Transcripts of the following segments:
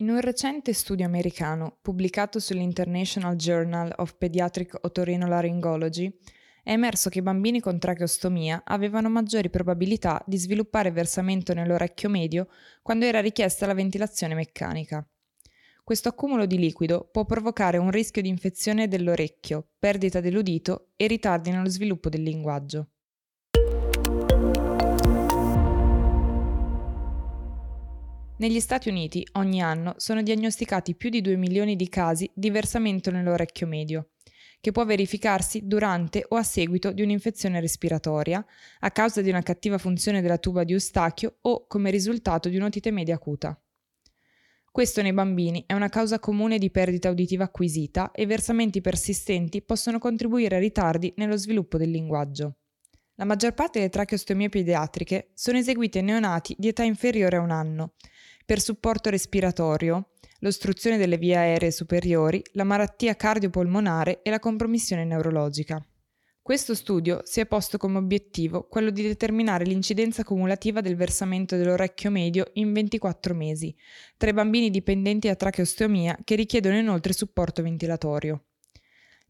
In un recente studio americano pubblicato sull'International Journal of Pediatric Otorinolaryngology è emerso che i bambini con tracheostomia avevano maggiori probabilità di sviluppare versamento nell'orecchio medio quando era richiesta la ventilazione meccanica. Questo accumulo di liquido può provocare un rischio di infezione dell'orecchio, perdita dell'udito e ritardi nello sviluppo del linguaggio. Negli Stati Uniti ogni anno sono diagnosticati più di 2 milioni di casi di versamento nell'orecchio medio, che può verificarsi durante o a seguito di un'infezione respiratoria, a causa di una cattiva funzione della tuba di Eustachio o come risultato di un'otite media acuta. Questo nei bambini è una causa comune di perdita uditiva acquisita e versamenti persistenti possono contribuire a ritardi nello sviluppo del linguaggio. La maggior parte delle tracheostomie pediatriche sono eseguite in neonati di età inferiore a un anno, per supporto respiratorio, l'ostruzione delle vie aeree superiori, la malattia cardiopolmonare e la compromissione neurologica. Questo studio si è posto come obiettivo quello di determinare l'incidenza cumulativa del versamento dell'orecchio medio in 24 mesi, tra i bambini dipendenti da tracheostomia che richiedono inoltre supporto ventilatorio.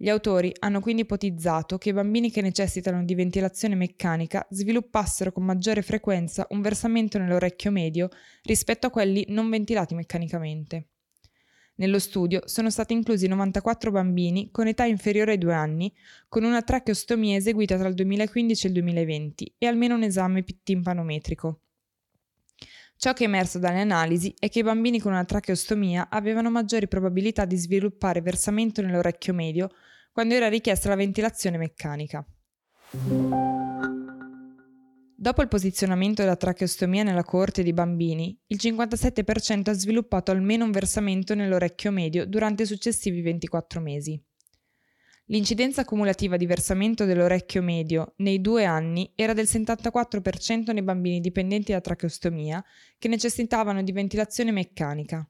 Gli autori hanno quindi ipotizzato che i bambini che necessitano di ventilazione meccanica sviluppassero con maggiore frequenza un versamento nell'orecchio medio rispetto a quelli non ventilati meccanicamente. Nello studio sono stati inclusi 94 bambini con età inferiore ai due anni, con una tracheostomia eseguita tra il 2015 e il 2020 e almeno un esame timpanometrico. Ciò che è emerso dalle analisi è che i bambini con una tracheostomia avevano maggiori probabilità di sviluppare versamento nell'orecchio medio quando era richiesta la ventilazione meccanica. Dopo il posizionamento della tracheostomia nella coorte di bambini, il 57% ha sviluppato almeno un versamento nell'orecchio medio durante i successivi 24 mesi. L'incidenza cumulativa di versamento dell'orecchio medio nei due anni era del 74% nei bambini dipendenti da tracheostomia che necessitavano di ventilazione meccanica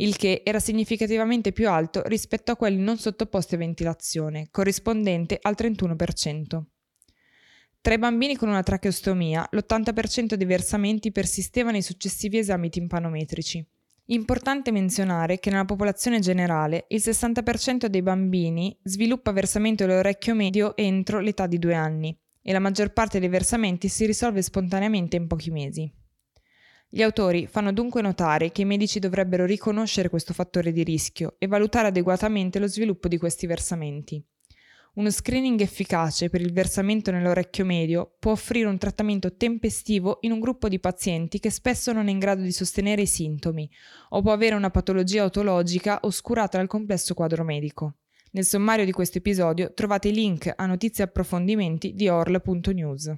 il che era significativamente più alto rispetto a quelli non sottoposti a ventilazione, corrispondente al 31%. Tra i bambini con una tracheostomia, l'80% dei versamenti persisteva nei successivi esami timpanometrici. Importante menzionare che nella popolazione generale il 60% dei bambini sviluppa versamento dell'orecchio medio entro l'età di due anni e la maggior parte dei versamenti si risolve spontaneamente in pochi mesi. Gli autori fanno dunque notare che i medici dovrebbero riconoscere questo fattore di rischio e valutare adeguatamente lo sviluppo di questi versamenti. Uno screening efficace per il versamento nell'orecchio medio può offrire un trattamento tempestivo in un gruppo di pazienti che spesso non è in grado di sostenere i sintomi o può avere una patologia otologica oscurata dal complesso quadro medico. Nel sommario di questo episodio trovate i link a notizie e approfondimenti di orl.news.